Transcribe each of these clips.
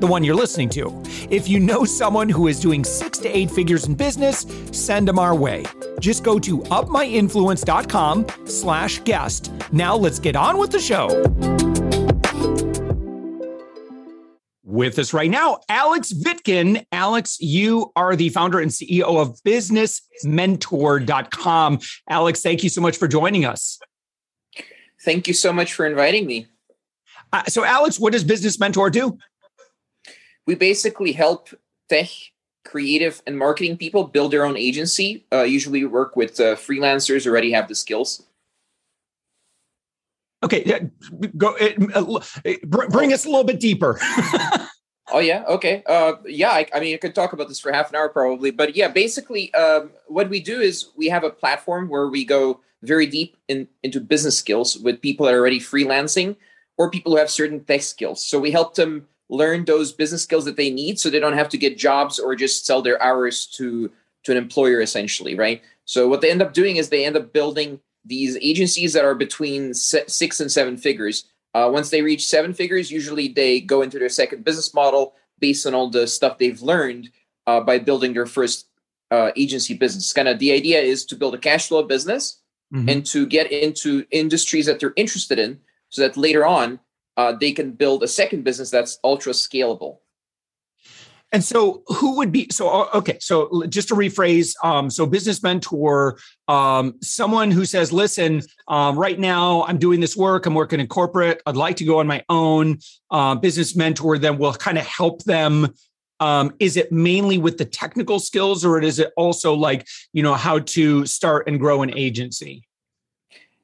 the one you're listening to. If you know someone who is doing six to eight figures in business, send them our way. Just go to upmyinfluence.com slash guest. Now let's get on with the show. With us right now, Alex Vitkin. Alex, you are the founder and CEO of businessmentor.com. Alex, thank you so much for joining us. Thank you so much for inviting me. Uh, so, Alex, what does Business Mentor do? We basically help tech creative and marketing people build their own agency. Uh, usually work with uh, freelancers who already have the skills. Okay yeah, go uh, bring us a little bit deeper. Oh yeah okay. Uh, yeah I, I, mean i could talk about this for half an hour probably but yeah basically um, what we do is we have a platform where we go very deep in, into business skills with people that are already freelancing or people who have certain tech skills. So we help them learn those business skills that they need so they don't have to get jobs or just sell their hours to to an employer essentially right? So what they end up doing is they end up building these agencies that are between six and seven figures. Uh, once they reach seven figures usually they go into their second business model based on all the stuff they've learned uh, by building their first uh, agency business. Kind of the idea is to build a cash flow business mm-hmm. and to get into industries that they're interested in so that later on uh, they can build a second business that's ultra scalable. And so, who would be so? Uh, okay, so just to rephrase, um, so business mentor, um, someone who says, "Listen, um, right now I'm doing this work. I'm working in corporate. I'd like to go on my own." Uh, business mentor then will kind of help them. Um, is it mainly with the technical skills, or is it also like you know how to start and grow an agency?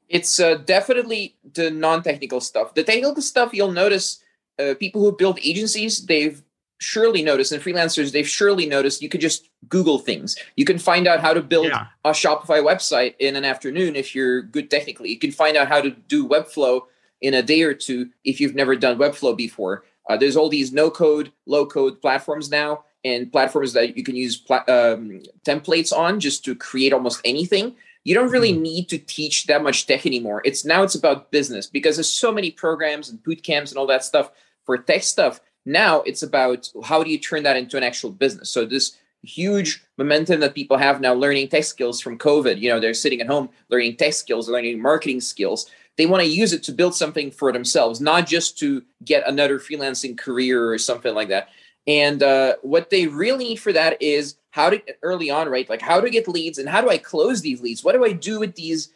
It's uh, definitely the non-technical stuff. The technical stuff you'll notice uh, people who build agencies they've surely noticed and freelancers they've surely noticed you could just google things you can find out how to build yeah. a shopify website in an afternoon if you're good technically you can find out how to do webflow in a day or two if you've never done webflow before uh, there's all these no code low code platforms now and platforms that you can use pla- um, templates on just to create almost anything you don't really mm-hmm. need to teach that much tech anymore. It's now it's about business because there's so many programs and boot camps and all that stuff for tech stuff. Now it's about how do you turn that into an actual business. So this huge momentum that people have now learning tech skills from COVID. You know, they're sitting at home learning tech skills, learning marketing skills. They want to use it to build something for themselves, not just to get another freelancing career or something like that. And uh, what they really need for that is how to early on, right? Like how to get leads and how do I close these leads? What do I do with these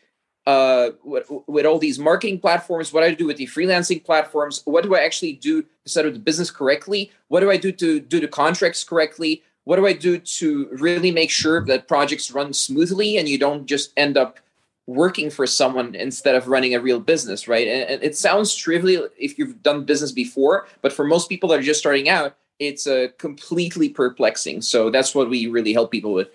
uh, with, all these marketing platforms? What do I do with the freelancing platforms? What do I actually do to set up the business correctly? What do I do to do the contracts correctly? What do I do to really make sure that projects run smoothly and you don't just end up working for someone instead of running a real business, right? And it sounds trivial if you've done business before, but for most people that are just starting out, it's a uh, completely perplexing. So that's what we really help people with.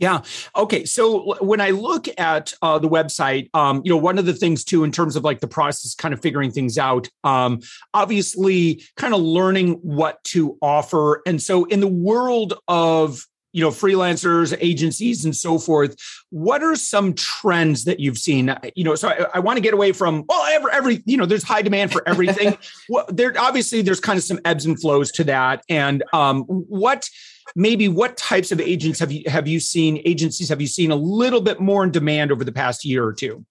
Yeah. Okay. So when I look at uh, the website, um, you know, one of the things too, in terms of like the process, kind of figuring things out, um, obviously, kind of learning what to offer. And so, in the world of you know freelancers agencies and so forth. What are some trends that you've seen? You know so i, I want to get away from well every, every you know there's high demand for everything. Well there obviously there's kind of some ebbs and flows to that. And um, what maybe what types of agents have you have you seen agencies have you seen a little bit more in demand over the past year or two?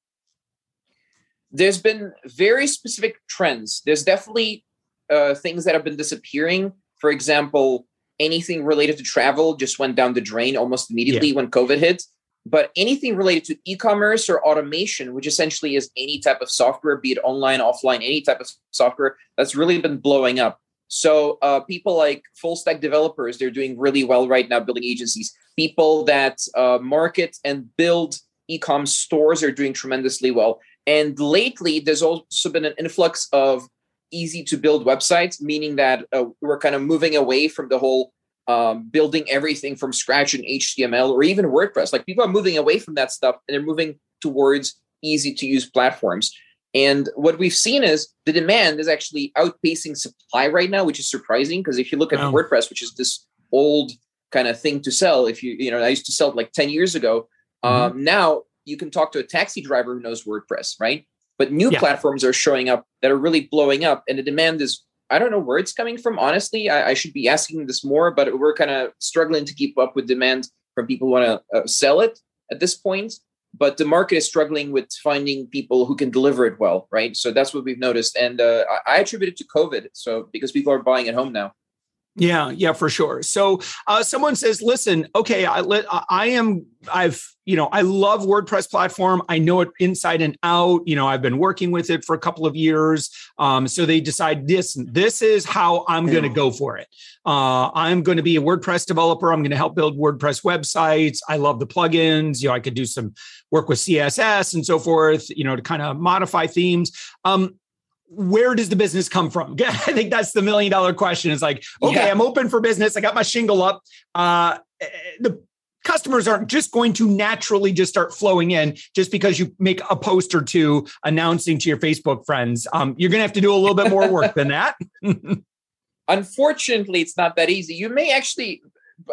There's been very specific trends. There's definitely uh, things that have been disappearing. For example anything related to travel just went down the drain almost immediately yeah. when COVID hit. But anything related to e-commerce or automation, which essentially is any type of software, be it online, offline, any type of software, that's really been blowing up. So uh, people like full stack developers, they're doing really well right now building agencies. People that uh, market and build e-com stores are doing tremendously well. And lately, there's also been an influx of easy to build websites, meaning that uh, we're kind of moving away from the whole um, building everything from scratch in HTML or even WordPress. Like people are moving away from that stuff and they're moving towards easy to use platforms. And what we've seen is the demand is actually outpacing supply right now, which is surprising because if you look at wow. WordPress, which is this old kind of thing to sell, if you you know I used to sell it like ten years ago. Mm-hmm. Um, now you can talk to a taxi driver who knows WordPress, right? But new yeah. platforms are showing up that are really blowing up, and the demand is I don't know where it's coming from. Honestly, I, I should be asking this more, but we're kind of struggling to keep up with demand from people who want to uh, sell it at this point but the market is struggling with finding people who can deliver it well, right? So that's what we've noticed, and uh, I attribute it to COVID. So because people are buying at home now. Yeah, yeah, for sure. So uh, someone says, "Listen, okay, I let I am I've you know I love WordPress platform. I know it inside and out. You know, I've been working with it for a couple of years. Um, so they decide this this is how I'm going to go for it. Uh, I'm going to be a WordPress developer. I'm going to help build WordPress websites. I love the plugins. You know, I could do some work with CSS and so forth. You know, to kind of modify themes. Um, where does the business come from? I think that's the million dollar question. It's like, okay, yeah. I'm open for business. I got my shingle up. Uh, the customers aren't just going to naturally just start flowing in just because you make a post or two announcing to your Facebook friends. Um, you're going to have to do a little bit more work than that. Unfortunately, it's not that easy. You may actually,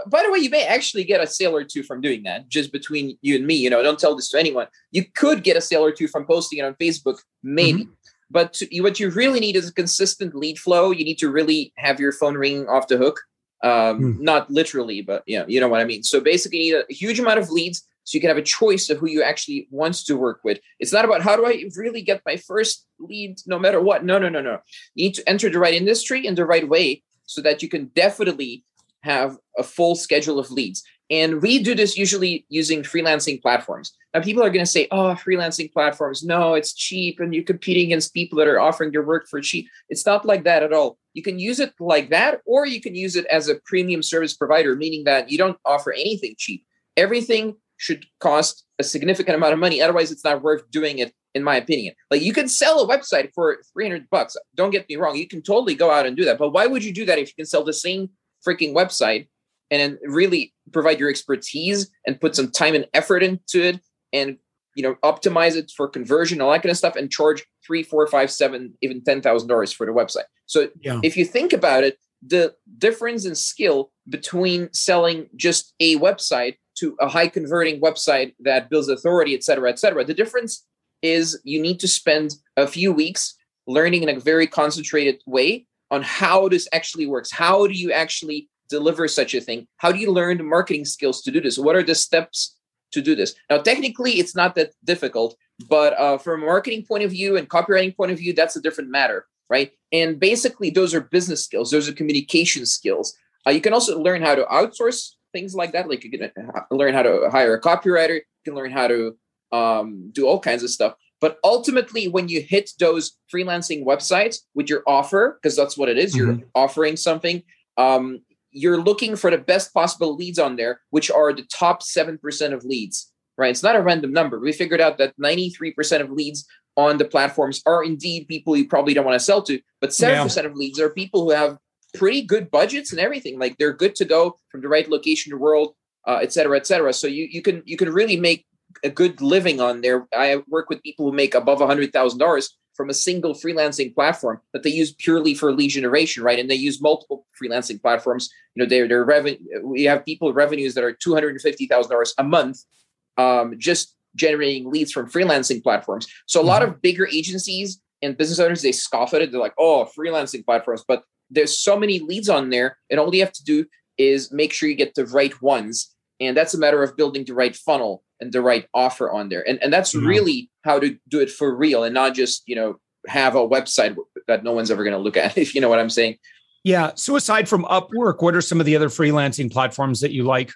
by the way, you may actually get a sale or two from doing that just between you and me. You know, don't tell this to anyone. You could get a sale or two from posting it on Facebook, maybe. Mm-hmm. But to, what you really need is a consistent lead flow. You need to really have your phone ringing off the hook. Um, hmm. Not literally, but you know, you know what I mean. So basically, you need a huge amount of leads so you can have a choice of who you actually wants to work with. It's not about how do I really get my first lead no matter what. No, no, no, no. You need to enter the right industry in the right way so that you can definitely have a full schedule of leads. And we do this usually using freelancing platforms. Now, people are going to say, oh, freelancing platforms, no, it's cheap and you're competing against people that are offering your work for cheap. It's not like that at all. You can use it like that, or you can use it as a premium service provider, meaning that you don't offer anything cheap. Everything should cost a significant amount of money. Otherwise, it's not worth doing it, in my opinion. Like you can sell a website for 300 bucks. Don't get me wrong. You can totally go out and do that. But why would you do that if you can sell the same freaking website and really provide your expertise and put some time and effort into it and you know optimize it for conversion all that kind of stuff and charge three four five seven even ten thousand dollars for the website so yeah. if you think about it the difference in skill between selling just a website to a high converting website that builds authority et cetera et cetera the difference is you need to spend a few weeks learning in a very concentrated way on how this actually works how do you actually deliver such a thing? How do you learn marketing skills to do this? What are the steps to do this? Now, technically, it's not that difficult, but uh, from a marketing point of view and copywriting point of view, that's a different matter, right? And basically, those are business skills, those are communication skills. Uh, you can also learn how to outsource things like that. Like you can uh, learn how to hire a copywriter, you can learn how to um, do all kinds of stuff. But ultimately, when you hit those freelancing websites with your offer, because that's what it is, mm-hmm. you're offering something. Um, you're looking for the best possible leads on there, which are the top 7% of leads, right? It's not a random number. We figured out that 93% of leads on the platforms are indeed people you probably don't want to sell to, but 7% yeah. of leads are people who have pretty good budgets and everything. Like they're good to go from the right location in the world, uh, et cetera, et cetera. So you, you can, you can really make a good living on there. I work with people who make above a hundred thousand dollars from a single freelancing platform that they use purely for lead generation, right? And they use multiple freelancing platforms. You know, their their revenue. We have people revenues that are two hundred and fifty thousand dollars a month, um, just generating leads from freelancing platforms. So a mm-hmm. lot of bigger agencies and business owners they scoff at it. They're like, "Oh, freelancing platforms," but there's so many leads on there, and all you have to do is make sure you get the right ones. And that's a matter of building the right funnel and the right offer on there. And and that's mm-hmm. really how to do it for real and not just, you know, have a website that no one's ever going to look at, if you know what I'm saying. Yeah. So aside from Upwork, what are some of the other freelancing platforms that you like?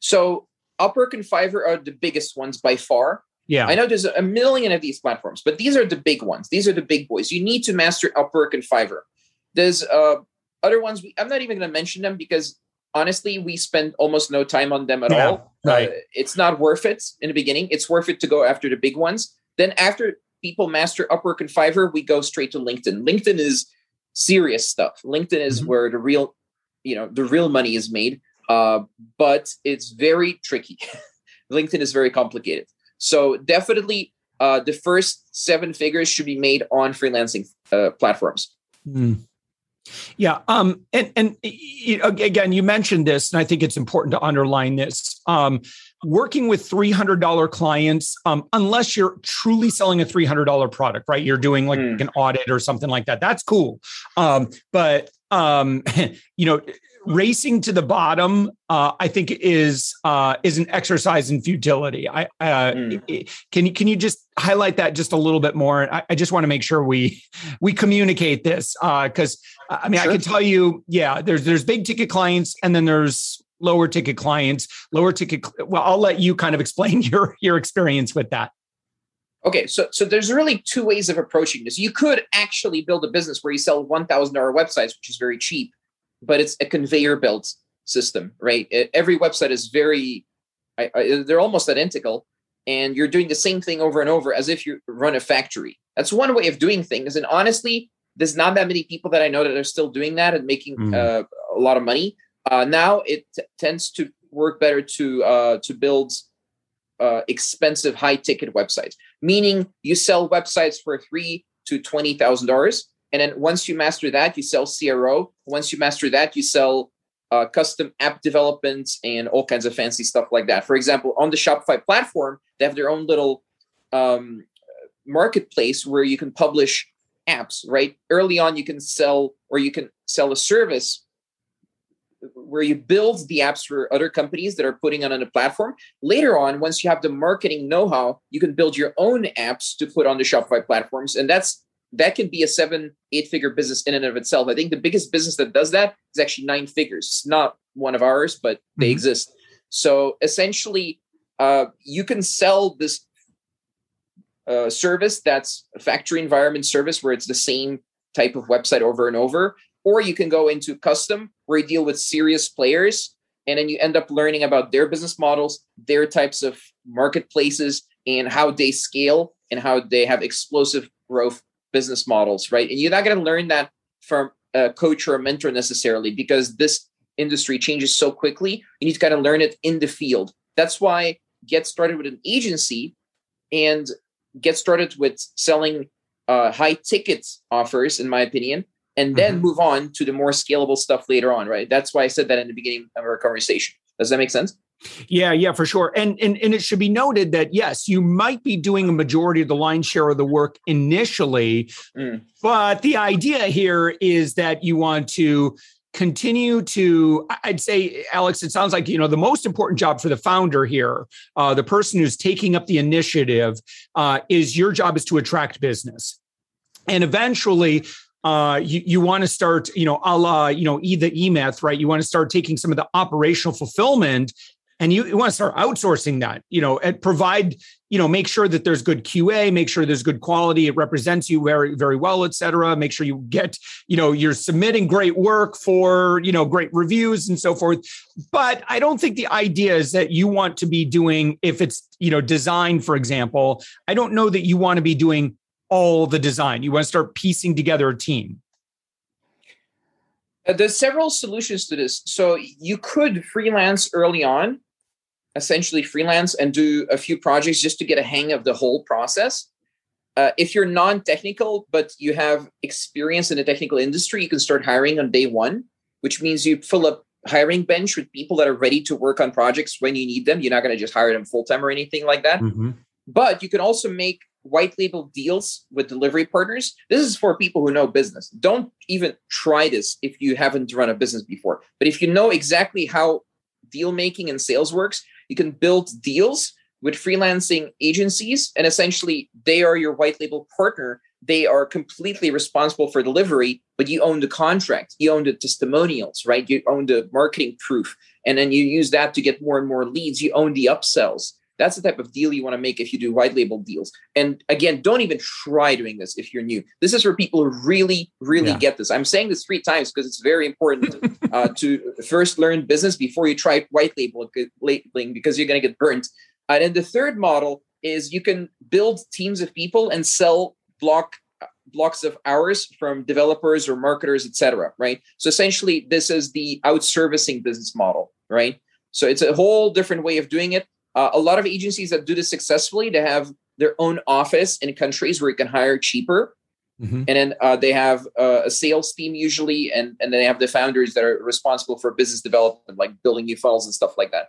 So Upwork and Fiverr are the biggest ones by far. Yeah. I know there's a million of these platforms, but these are the big ones. These are the big boys. You need to master Upwork and Fiverr. There's uh, other ones. We, I'm not even going to mention them because honestly, we spend almost no time on them at yeah, all. Right. Uh, it's not worth it in the beginning. It's worth it to go after the big ones. Then after people master Upwork and Fiverr, we go straight to LinkedIn. LinkedIn is serious stuff. LinkedIn is mm-hmm. where the real, you know, the real money is made. Uh, but it's very tricky. LinkedIn is very complicated. So definitely, uh, the first seven figures should be made on freelancing uh, platforms. Mm. Yeah. Um, and and again, you mentioned this, and I think it's important to underline this. Um, working with $300 clients, um, unless you're truly selling a $300 product, right? You're doing like mm. an audit or something like that. That's cool. Um, but um, you know, racing to the bottom, uh, I think is uh, is an exercise in futility. I uh, mm. can you can you just highlight that just a little bit more? I, I just want to make sure we we communicate this because uh, I mean sure. I can tell you, yeah, there's there's big ticket clients and then there's lower ticket clients, lower ticket. Well, I'll let you kind of explain your your experience with that. Okay, so so there's really two ways of approaching this. You could actually build a business where you sell one thousand dollar websites, which is very cheap, but it's a conveyor belt system, right? Every website is very, I, I, they're almost identical, and you're doing the same thing over and over as if you run a factory. That's one way of doing things, and honestly, there's not that many people that I know that are still doing that and making mm. uh, a lot of money. Uh, now it t- tends to work better to uh, to build uh, expensive high ticket websites, meaning you sell websites for three to twenty thousand dollars, and then once you master that, you sell CRO. Once you master that, you sell uh, custom app development and all kinds of fancy stuff like that. For example, on the Shopify platform, they have their own little um, marketplace where you can publish apps. Right early on, you can sell or you can sell a service where you build the apps for other companies that are putting it on a platform. Later on, once you have the marketing know-how, you can build your own apps to put on the Shopify platforms, and that's that can be a seven, eight-figure business in and of itself. I think the biggest business that does that is actually nine figures. It's not one of ours, but they mm-hmm. exist. So essentially, uh, you can sell this uh, service that's a factory environment service where it's the same type of website over and over or you can go into custom where you deal with serious players and then you end up learning about their business models their types of marketplaces and how they scale and how they have explosive growth business models right and you're not going to learn that from a coach or a mentor necessarily because this industry changes so quickly you need to kind of learn it in the field that's why get started with an agency and get started with selling uh, high ticket offers in my opinion and then mm-hmm. move on to the more scalable stuff later on, right? That's why I said that in the beginning of our conversation. Does that make sense? Yeah, yeah, for sure. And and and it should be noted that yes, you might be doing a majority of the line share of the work initially, mm. but the idea here is that you want to continue to i'd say alex it sounds like you know the most important job for the founder here uh, the person who's taking up the initiative uh, is your job is to attract business and eventually uh, you, you want to start, you know, a la, you know, e the eMyth, right? You want to start taking some of the operational fulfillment and you, you want to start outsourcing that, you know, and provide, you know, make sure that there's good QA, make sure there's good quality, it represents you very, very well, et cetera. Make sure you get, you know, you're submitting great work for, you know, great reviews and so forth. But I don't think the idea is that you want to be doing, if it's, you know, design, for example, I don't know that you want to be doing all the design. You want to start piecing together a team. Uh, there's several solutions to this. So you could freelance early on, essentially freelance and do a few projects just to get a hang of the whole process. Uh, if you're non-technical but you have experience in the technical industry, you can start hiring on day one, which means you fill up hiring bench with people that are ready to work on projects when you need them. You're not going to just hire them full time or anything like that. Mm-hmm. But you can also make white label deals with delivery partners. This is for people who know business. Don't even try this if you haven't run a business before. But if you know exactly how deal making and sales works, you can build deals with freelancing agencies and essentially they are your white label partner. They are completely responsible for delivery, but you own the contract, you own the testimonials, right? You own the marketing proof, and then you use that to get more and more leads. You own the upsells that's the type of deal you want to make if you do white label deals. And again, don't even try doing this if you're new. This is for people who really, really yeah. get this. I'm saying this three times because it's very important uh, to first learn business before you try white label labeling because you're going to get burnt. And then the third model is you can build teams of people and sell block blocks of hours from developers or marketers, etc. Right. So essentially, this is the outservicing business model, right? So it's a whole different way of doing it. Uh, a lot of agencies that do this successfully, they have their own office in countries where you can hire cheaper. Mm-hmm. And then uh, they have uh, a sales team usually, and, and then they have the founders that are responsible for business development, like building new funnels and stuff like that.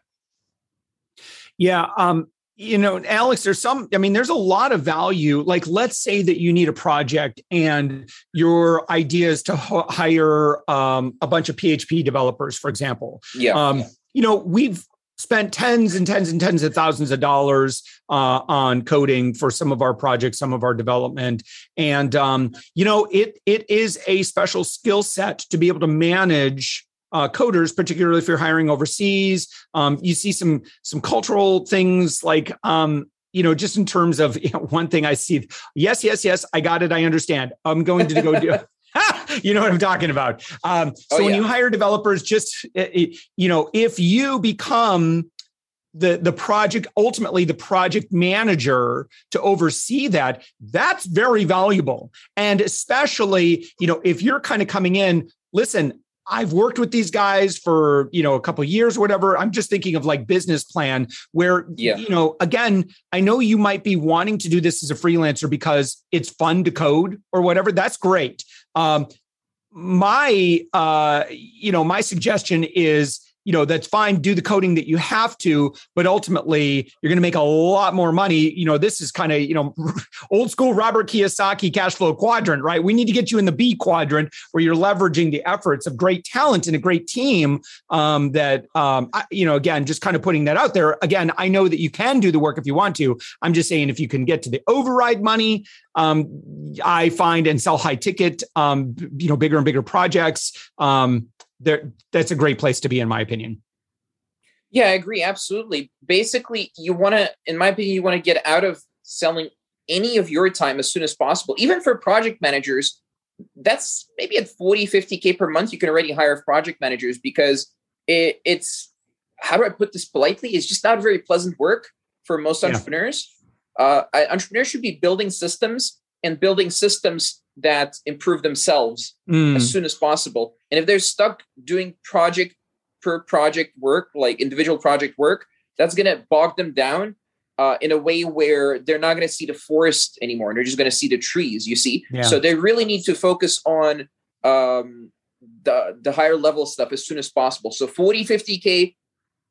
Yeah. Um, you know, Alex, there's some, I mean, there's a lot of value. Like, let's say that you need a project and your idea is to hire um, a bunch of PHP developers, for example. Yeah. Um, you know, we've spent tens and tens and tens of thousands of dollars uh, on coding for some of our projects, some of our development, and um, you know, it it is a special skill set to be able to manage uh, coders, particularly if you're hiring overseas. Um, you see some some cultural things like um, you know, just in terms of you know, one thing I see. Yes, yes, yes. I got it. I understand. I'm going to go do. you know what I'm talking about. Um, so oh, yeah. when you hire developers, just you know, if you become the the project ultimately the project manager to oversee that that's very valuable and especially you know if you're kind of coming in listen I've worked with these guys for, you know, a couple years or whatever. I'm just thinking of like business plan where, yeah. you know, again, I know you might be wanting to do this as a freelancer because it's fun to code or whatever. That's great. Um, my, uh, you know, my suggestion is you know that's fine do the coding that you have to but ultimately you're going to make a lot more money. You know this is kind of you know old school robert kiyosaki cash flow quadrant right? We need to get you in the b quadrant where you're leveraging the efforts of great talent and a great team um, that um, I, you know again just kind of putting that out there. Again i know that you can do the work if you want to. I'm just saying if you can get to the override money um, i find and sell high ticket um, you know bigger and bigger projects um, there that's a great place to be in my opinion. Yeah i agree absolutely. Basically you want to in my opinion you want to get out of selling any of your time as soon as possible. Even for project managers that's maybe at 40 50k per month you can already hire project managers because it, it's how do i put this politely? It's just not very pleasant work for most yeah. entrepreneurs. Uh, entrepreneurs should be building systems and building systems that improve themselves mm. as soon as possible. And if they're stuck doing project per project work, like individual project work, that's going to bog them down uh, in a way where they're not going to see the forest anymore. And they're just going to see the trees, you see? Yeah. So they really need to focus on um, the, the higher level stuff as soon as possible. So 40, 50K,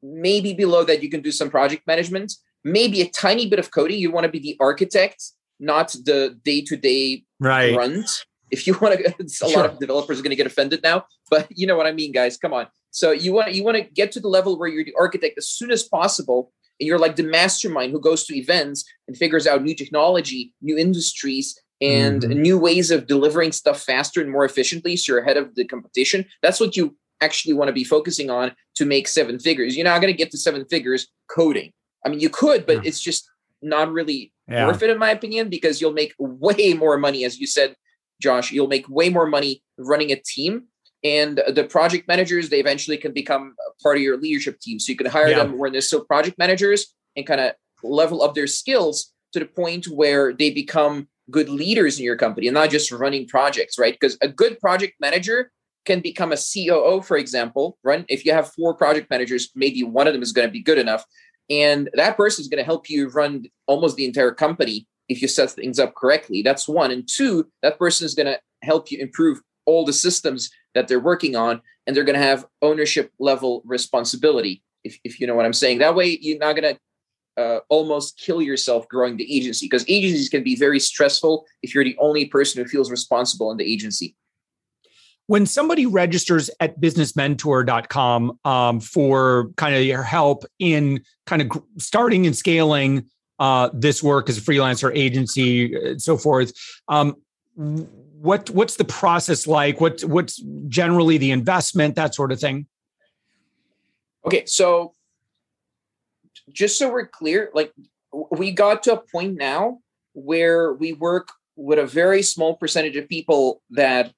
maybe below that, you can do some project management, maybe a tiny bit of coding. You want to be the architect not the day-to-day right. runs. If you want to, a sure. lot of developers are going to get offended now, but you know what I mean, guys. Come on. So you want you want to get to the level where you're the architect as soon as possible, and you're like the mastermind who goes to events and figures out new technology, new industries, and mm-hmm. new ways of delivering stuff faster and more efficiently. So you're ahead of the competition. That's what you actually want to be focusing on to make seven figures. You're not going to get to seven figures coding. I mean, you could, but yeah. it's just not really yeah. worth it in my opinion because you'll make way more money as you said josh you'll make way more money running a team and the project managers they eventually can become part of your leadership team so you can hire yeah. them when they're still project managers and kind of level up their skills to the point where they become good leaders in your company and not just running projects right because a good project manager can become a COO, for example, right? If you have four project managers, maybe one of them is going to be good enough. And that person is going to help you run almost the entire company if you set things up correctly. That's one. And two, that person is going to help you improve all the systems that they're working on, and they're going to have ownership level responsibility, if, if you know what I'm saying. That way, you're not going to uh, almost kill yourself growing the agency because agencies can be very stressful if you're the only person who feels responsible in the agency when somebody registers at businessmentor.com um, for kind of your help in kind of starting and scaling uh, this work as a freelancer agency and so forth um, what what's the process like? What what's generally the investment that sort of thing? Okay so just so we're clear like we got to a point now where we work with a very small percentage of people that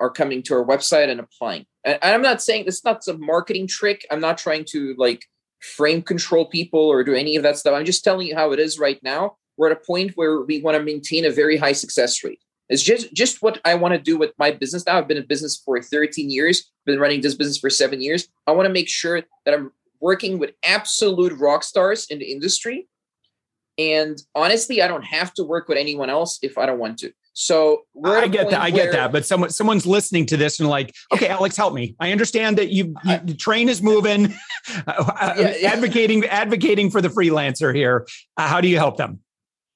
are coming to our website and applying. And I'm not saying it's not some marketing trick. I'm not trying to like frame control people or do any of that stuff. I'm just telling you how it is right now. We're at a point where we want to maintain a very high success rate. It's just just what I want to do with my business now. I've been in business for 13 years, been running this business for seven years. I want to make sure that I'm working with absolute rock stars in the industry. And honestly, I don't have to work with anyone else if I don't want to. So I get that. I get that. But someone someone's listening to this and like, okay, Alex, help me. I understand that you, you the train is moving, yeah, yeah. advocating advocating for the freelancer here. Uh, how do you help them?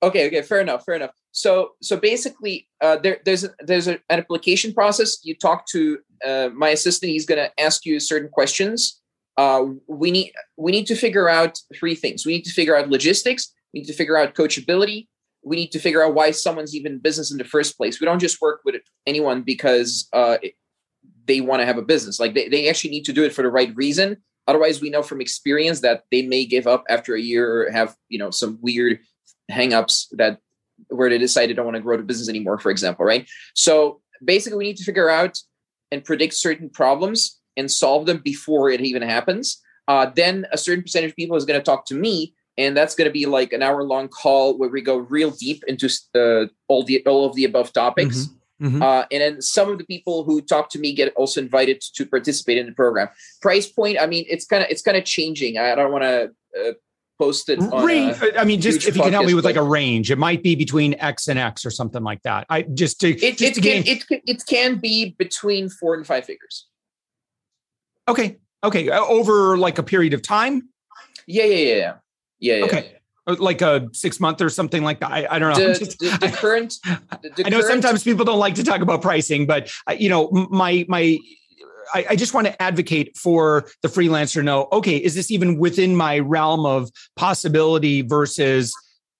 Okay, okay, fair enough, fair enough. So so basically, uh, there, there's a, there's a, an application process. You talk to uh, my assistant. He's going to ask you certain questions. Uh, we need we need to figure out three things. We need to figure out logistics. We need to figure out coachability we need to figure out why someone's even business in the first place. We don't just work with anyone because uh, they want to have a business. Like they, they actually need to do it for the right reason. Otherwise, we know from experience that they may give up after a year or have you know some weird hangups that where they decide they don't want to grow the business anymore, for example, right? So basically, we need to figure out and predict certain problems and solve them before it even happens. Uh, then a certain percentage of people is going to talk to me and that's going to be like an hour long call where we go real deep into uh, all the all of the above topics. Mm-hmm. Mm-hmm. Uh, and then some of the people who talk to me get also invited to participate in the program. Price point, I mean, it's kind of it's kind of changing. I don't want to uh, post it. On range, I mean, just if you can help me with like a range, it might be between X and X or something like that. I just to it, just it, to can, it, it can be between four and five figures. Okay, okay, uh, over like a period of time. Yeah, yeah, yeah. Yeah. Okay. Uh, like a six month or something like that. I, I don't know. The, just, the, the current. The, I know current, sometimes people don't like to talk about pricing, but uh, you know, my my I, I, just want to advocate for the freelancer know okay is this even within my realm of possibility versus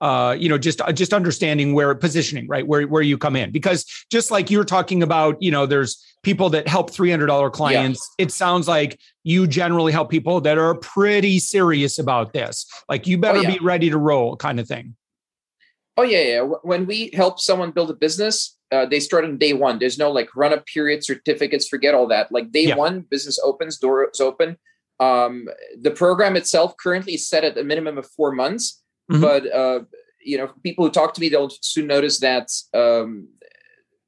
uh, you know, just uh, just understanding where positioning, right, where where you come in, because just like you're talking about, you know, there's people that help three hundred dollar clients. Yeah. It sounds like you generally help people that are pretty serious about this. Like you better oh, yeah. be ready to roll, kind of thing. Oh yeah, yeah. When we help someone build a business, uh, they start on day one. There's no like run up period, certificates. Forget all that. Like day yeah. one, business opens, doors open. Um, the program itself currently is set at a minimum of four months Mm-hmm. But uh, you know, people who talk to me, they'll soon notice that um,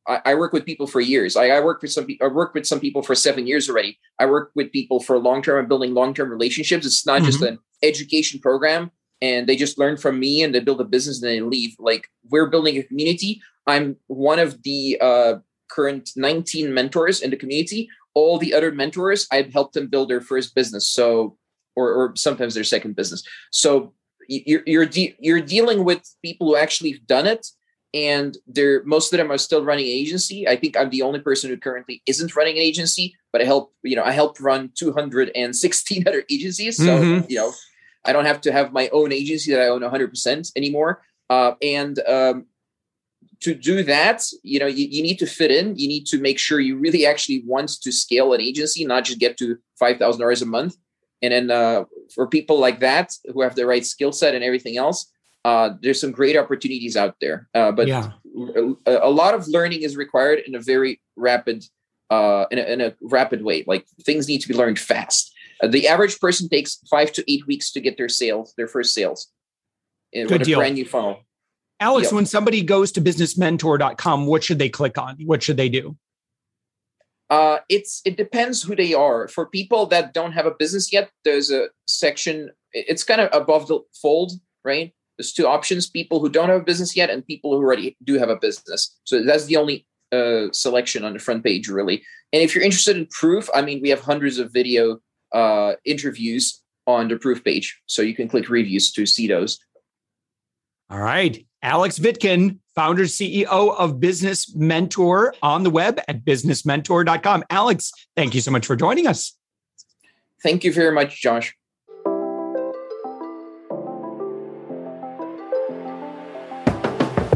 I, I, work with people for years. I, I work with some. I work with some people for seven years already. I work with people for long term. I'm building long term relationships. It's not mm-hmm. just an education program, and they just learn from me and they build a business and they leave. Like we're building a community. I'm one of the uh, current 19 mentors in the community. All the other mentors, I've helped them build their first business. So, or, or sometimes their second business. So you're you're, de- you're dealing with people who actually have done it and they're most of them are still running agency. I think i'm the only person who currently isn't running an agency but i help you know i help run 216 other agencies so mm-hmm. you know i don't have to have my own agency that i own 100% anymore. Uh, and um, to do that you know you, you need to fit in. You need to make sure you really actually want to scale an agency not just get to $5000 a month and then uh, for people like that who have the right skill set and everything else, uh, there's some great opportunities out there. Uh, but yeah. a, a, lot of learning is required in a very rapid, uh, in a, in, a, rapid way. Like things need to be learned fast. Uh, the average person takes five to eight weeks to get their sales, their first sales, Good with deal. a brand new funnel. Alex, yep. when somebody goes to businessmentor.com, what should they click on? What should they do? Uh, it's it depends who they are. For people that don't have a business yet, there's a section. It's kind of above the fold, right? There's two options: people who don't have a business yet, and people who already do have a business. So that's the only uh, selection on the front page, really. And if you're interested in proof, I mean, we have hundreds of video uh, interviews on the proof page, so you can click reviews to see those. All right. Alex Vitkin, founder, CEO of Business Mentor on the web at businessmentor.com. Alex, thank you so much for joining us. Thank you very much, Josh.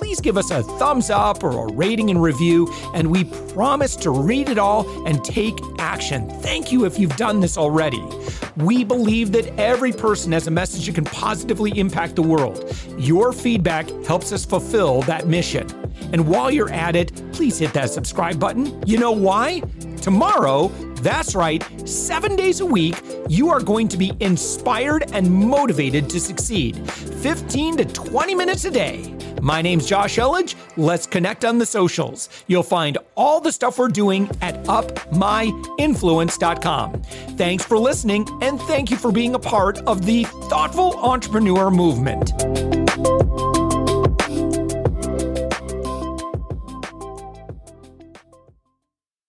Please give us a thumbs up or a rating and review, and we promise to read it all and take action. Thank you if you've done this already. We believe that every person has a message that can positively impact the world. Your feedback helps us fulfill that mission. And while you're at it, please hit that subscribe button. You know why? Tomorrow, that's right, seven days a week, you are going to be inspired and motivated to succeed. 15 to 20 minutes a day. My name's Josh Elledge. Let's connect on the socials. You'll find all the stuff we're doing at upmyinfluence.com. Thanks for listening, and thank you for being a part of the thoughtful entrepreneur movement.